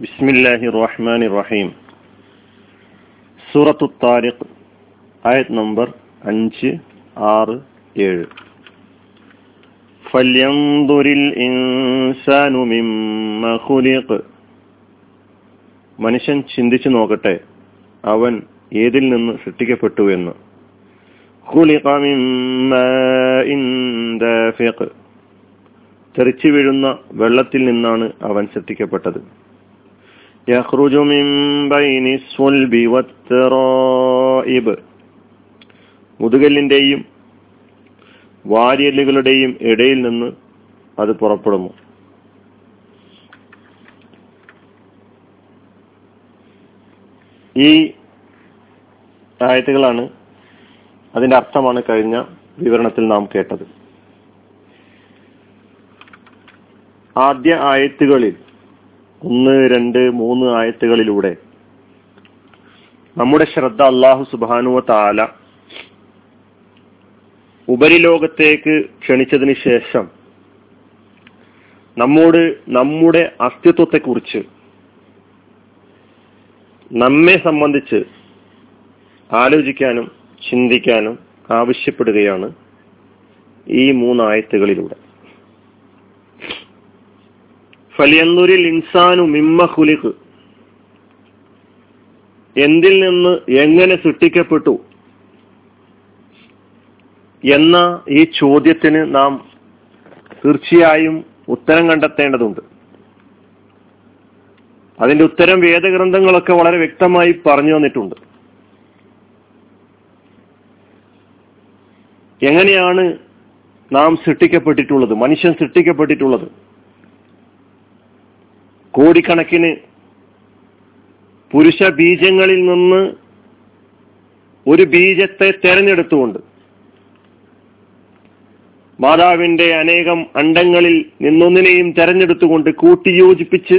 ബിസ്മില്ലാഹി റഹ്മാൻ റഹീം സൂറത്തു താരിഖ് ആയത് നമ്പർ അഞ്ച് ആറ് ഏഴ്. ഫല്യംദുരിൽ ഇൻസാനു മിമ്മ ഖുലിഖ്. മനുഷ്യൻ ചിന്തിച്ചു നോക്കട്ടെ അവൻ ഏതിൽ നിന്ന് സൃഷ്ടിക്കപ്പെട്ടു എന്ന്. ഖുലിഖ മിമ്മ ഇൻ ദാഫിഖ് തെറിച്ചു വീഴുന്ന വെള്ളത്തിൽ നിന്നാണ് അവൻ സൃഷ്ടിക്കപ്പെട്ടത്. يخرج من بين الصلب والترائب മുതുകല്ലിന്റെയും വാരിയല്ലുകളുടെയും ഇടയിൽ നിന്ന് അത് പുറപ്പെടുന്നു ഈ ആയത്തുകളാണ് അതിന്റെ അർത്ഥമാണ് കഴിഞ്ഞ വിവരണത്തിൽ നാം കേട്ടത് ആദ്യ ആയത്തുകളിൽ ഒന്ന് രണ്ട് മൂന്ന് ആയത്തുകളിലൂടെ. നമ്മുടെ ശ്രദ്ധ അള്ളാഹു സുബാനുവ താല ഉപരിലോകത്തേക്ക് ക്ഷണിച്ചതിന് ശേഷം നമ്മോട് നമ്മുടെ അസ്തിത്വത്തെക്കുറിച്ച് നമ്മെ സംബന്ധിച്ച് ആലോചിക്കാനും ചിന്തിക്കാനും ആവശ്യപ്പെടുകയാണ് ഈ മൂന്നായത്തുകളിലൂടെ ഫലിയന്നൂരിൽ ഇൻസാനു മിമ്മ ഹുലിഖ് എന്തിൽ നിന്ന് എങ്ങനെ സൃഷ്ടിക്കപ്പെട്ടു? എന്ന ഈ ചോദ്യത്തിന് നാം തീർച്ചയായും ഉത്തരം കണ്ടെത്തേണ്ടതുണ്ട്. അതിന്റെ ഉത്തരം വേദഗ്രന്ഥങ്ങളൊക്കെ വളരെ വ്യക്തമായി പറഞ്ഞു തന്നിട്ടുണ്ട്. എങ്ങനെയാണ് നാം സൃഷ്ടിക്കപ്പെട്ടിട്ടുള്ളത്? മനുഷ്യൻ സൃഷ്ടിക്കപ്പെട്ടിട്ടുള്ളത്? കോടിക്കണക്കിന് പുരുഷ ബീജങ്ങളിൽ നിന്ന് ഒരു ബീജത്തെ തെരഞ്ഞെടുത്തുകൊണ്ട് മാതാവിന്റെ അനേകം അണ്ടങ്ങളിൽ നിന്നൊന്നിനെയും തെരഞ്ഞെടുത്തുകൊണ്ട് കൂട്ടിയോജിപ്പിച്ച്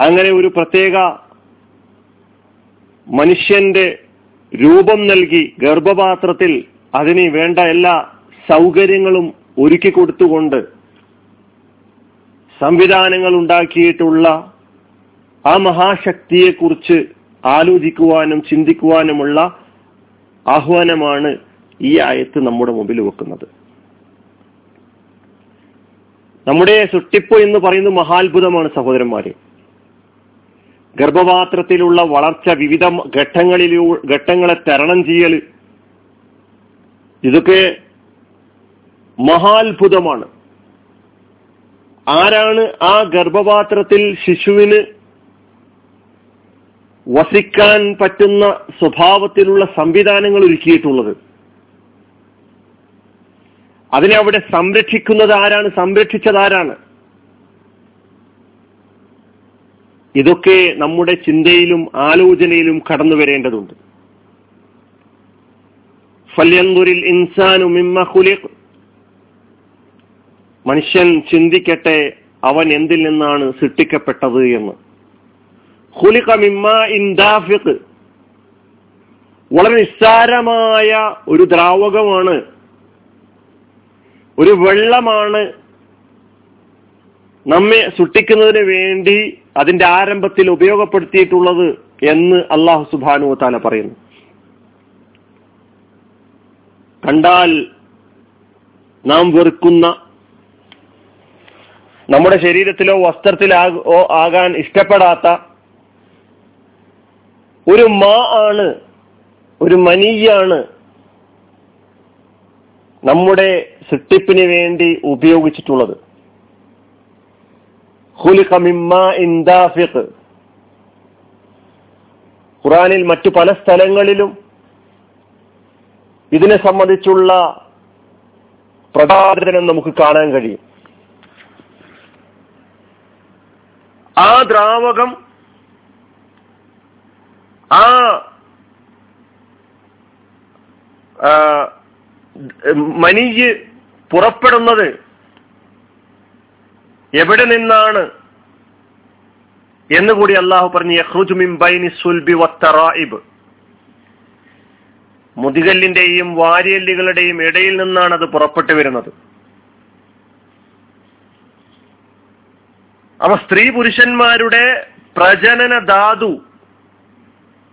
അങ്ങനെ ഒരു പ്രത്യേക മനുഷ്യന്റെ രൂപം നൽകി ഗർഭപാത്രത്തിൽ അതിന് വേണ്ട എല്ലാ സൗകര്യങ്ങളും ഒരുക്കി കൊടുത്തുകൊണ്ട് സംവിധാനങ്ങൾ ഉണ്ടാക്കിയിട്ടുള്ള ആ മഹാശക്തിയെക്കുറിച്ച് ആലോചിക്കുവാനും ചിന്തിക്കുവാനുമുള്ള ആഹ്വാനമാണ് ഈ ആയത്ത് നമ്മുടെ മുമ്പിൽ വെക്കുന്നത്. നമ്മുടെ സൃഷ്ടിപ്പ് എന്ന് പറയുന്നത് മഹാത്ഭുതമാണ് സഹോദരന്മാരെ. ഗർഭപാത്രത്തിലുള്ള വളർച്ച വിവിധ ഘട്ടങ്ങളിലൂ ഘട്ടങ്ങളെ തരണം ചെയ്യൽ ഇതൊക്കെ മഹാത്ഭുതമാണ്. ആരാണ് ആ ഗർഭപാത്രത്തിൽ ശിശുവിന് വസിക്കാൻ പറ്റുന്ന സ്വഭാവത്തിലുള്ള സംവിധാനങ്ങൾ ഒരുക്കിയിട്ടുള്ളത്? അതിനെ അവിടെ സംരക്ഷിക്കുന്നത് ആരാണ്? സംരക്ഷിച്ചത് ആരാണ്? ഇതൊക്കെ നമ്മുടെ ചിന്തയിലും ആലോചനയിലും കടന്നു വരേണ്ടതുണ്ട്. ഫല്യന്തുരിൽ ഇൻസാനു മിമ്മ മനുഷ്യൻ ചിന്തിക്കട്ടെ അവൻ എന്തിൽ നിന്നാണ് സൃഷ്ടിക്കപ്പെട്ടത് എന്ന്. വളരെ നിസ്സാരമായ ഒരു ദ്രാവകമാണ്. ഒരു വെള്ളമാണ് നമ്മെ സൃഷ്ടിക്കുന്നതിന് വേണ്ടി അതിന്റെ ആരംഭത്തിൽ ഉപയോഗപ്പെടുത്തിയിട്ടുള്ളത് എന്ന് അള്ളാഹു സുബാനു താല പറയുന്നു. കണ്ടാൽ നാം വെറുക്കുന്ന നമ്മുടെ ശരീരത്തിലോ വസ്ത്രത്തിലോ ആകാൻ ഇഷ്ടപ്പെടാത്ത ഒരു മാ ആണ് ഒരു മനീയാണ് നമ്മുടെ സൃഷ്ടിപ്പിന് വേണ്ടി ഉപയോഗിച്ചിട്ടുള്ളത്. ഖുറാനിൽ മറ്റു പല സ്ഥലങ്ങളിലും ഇതിനെ സംബന്ധിച്ചുള്ള പ്രതാപനം നമുക്ക് കാണാൻ കഴിയും. ആ ദ്രാവകം ആ മനീജ് പുറപ്പെടുന്നത് എവിടെ നിന്നാണ് എന്നുകൂടി അള്ളാഹു പറഞ്ഞു യഹ്റുജ് മിംബൈനി സുൽബി വത്തറായിബ് മുതികല്ലിന്റെയും വാരിയല്ലുകളുടെയും ഇടയിൽ നിന്നാണ് അത് പുറപ്പെട്ടു വരുന്നത്. അവ സ്ത്രീ പുരുഷന്മാരുടെ പ്രജനന ധാതു.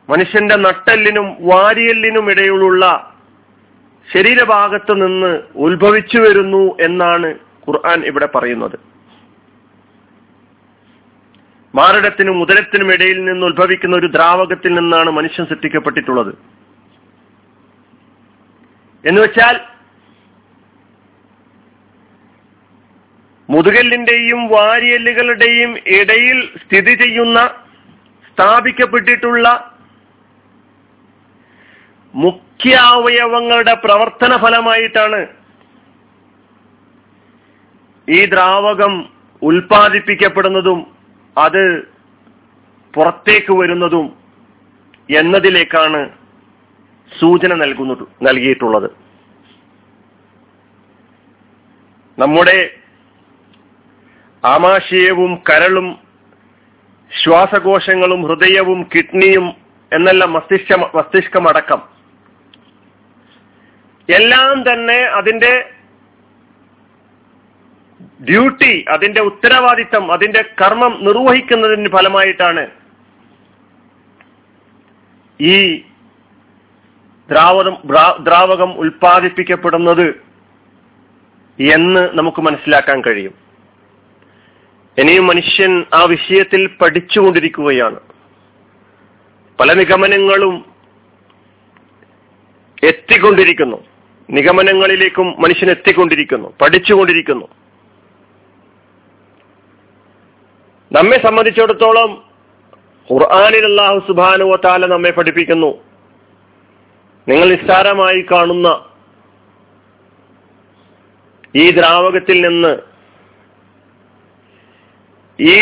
മനുഷ്യന്റെ നട്ടെല്ലിനും വാരിയല്ലിനും ഇടയിലുള്ള ശരീരഭാഗത്ത് നിന്ന് ഉത്ഭവിച്ചു വരുന്നു എന്നാണ് ഖുർആൻ ഇവിടെ പറയുന്നത്. മാരടത്തിനും ഉദരത്തിനും ഇടയിൽ നിന്ന് ഉത്ഭവിക്കുന്ന ഒരു ദ്രാവകത്തിൽ നിന്നാണ് മനുഷ്യൻ സൃഷ്ടിക്കപ്പെട്ടിട്ടുള്ളത്. എന്ന് മുതുകല്ലിന്റെയും വാരിയല്ലുകളുടെയും ഇടയിൽ സ്ഥിതി ചെയ്യുന്ന സ്ഥാപിക്കപ്പെട്ടിട്ടുള്ള മുഖ്യ അവയവങ്ങളുടെ പ്രവർത്തന ഫലമായിട്ടാണ് ഈ ദ്രാവകം ഉൽപ്പാദിപ്പിക്കപ്പെടുന്നതും അത് പുറത്തേക്ക് വരുന്നതും എന്നതിലേക്കാണ് സൂചന നൽകുന്നത് നൽകിയിട്ടുള്ളത്. നമ്മുടെ ആമാശയവും കരളും ശ്വാസകോശങ്ങളും ഹൃദയവും കിഡ്നിയും എന്നല്ല മസ്തിഷ്ക മസ്തിഷ്കമടക്കം. എല്ലാം തന്നെ അതിന്റെ ഡ്യൂട്ടി അതിന്റെ ഉത്തരവാദിത്തം അതിന്റെ കർമ്മം നിർവഹിക്കുന്നതിന് ഫലമായിട്ടാണ് ഈ ദ്രാവകം ദ്രാവകം ഉൽപ്പാദിപ്പിക്കപ്പെടുന്നത് എന്ന് നമുക്ക് മനസ്സിലാക്കാൻ കഴിയും. ഇനിയും മനുഷ്യൻ ആ വിഷയത്തിൽ പഠിച്ചുകൊണ്ടിരിക്കുകയാണ്. പല നിഗമനങ്ങളും എത്തിക്കൊണ്ടിരിക്കുന്നു. നിഗമനങ്ങളിലേക്കും മനുഷ്യൻ എത്തിക്കൊണ്ടിരിക്കുന്നു പഠിച്ചുകൊണ്ടിരിക്കുന്നു. നമ്മെ സംബന്ധിച്ചിടത്തോളം ഖുർആാനിൽ അള്ളാഹു സുബാനുവ താല നമ്മെ പഠിപ്പിക്കുന്നു. നിങ്ങൾ നിസ്സാരമായി കാണുന്ന ഈ ദ്രാവകത്തിൽ നിന്ന് ഈ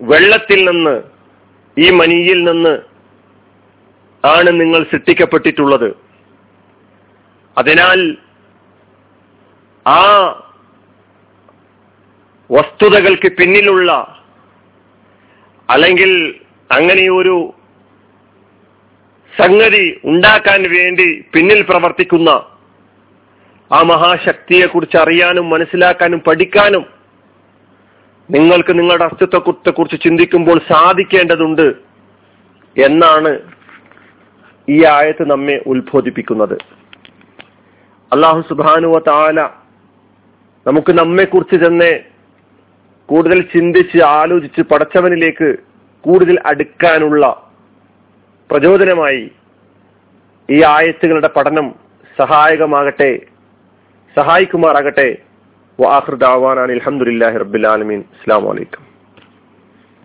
വെള്ളത്തിൽ നിന്ന് ഈ മനിയിൽ നിന്ന് ആണ് നിങ്ങൾ സൃഷ്ടിക്കപ്പെട്ടിട്ടുള്ളത്. അതിനാൽ ആ വസ്തുതകൾക്ക് പിന്നിലുള്ള അല്ലെങ്കിൽ അങ്ങനെയൊരു സംഗതി ഉണ്ടാക്കാൻ വേണ്ടി പിന്നിൽ പ്രവർത്തിക്കുന്ന ആ മഹാശക്തിയെക്കുറിച്ച് അറിയാനും മനസ്സിലാക്കാനും പഠിക്കാനും നിങ്ങൾക്ക് നിങ്ങളുടെ അസ്തിത്വത്തെ കുറിച്ച് ചിന്തിക്കുമ്പോൾ സാധിക്കേണ്ടതുണ്ട് എന്നാണ് ഈ ആയത്ത് നമ്മെ ഉത്ബോധിപ്പിക്കുന്നത്. അള്ളാഹു സുബാനുവ താല നമുക്ക് നമ്മെക്കുറിച്ച് തന്നെ കൂടുതൽ ചിന്തിച്ച് ആലോചിച്ച് പടച്ചവനിലേക്ക് കൂടുതൽ അടുക്കാനുള്ള പ്രചോദനമായി ഈ ആയത്തുകളുടെ പഠനം സഹായകമാകട്ടെ സഹായിക്കുമാറാകട്ടെ وآخر دعوانا الحمد لله رب العالمين. السلام عليكم.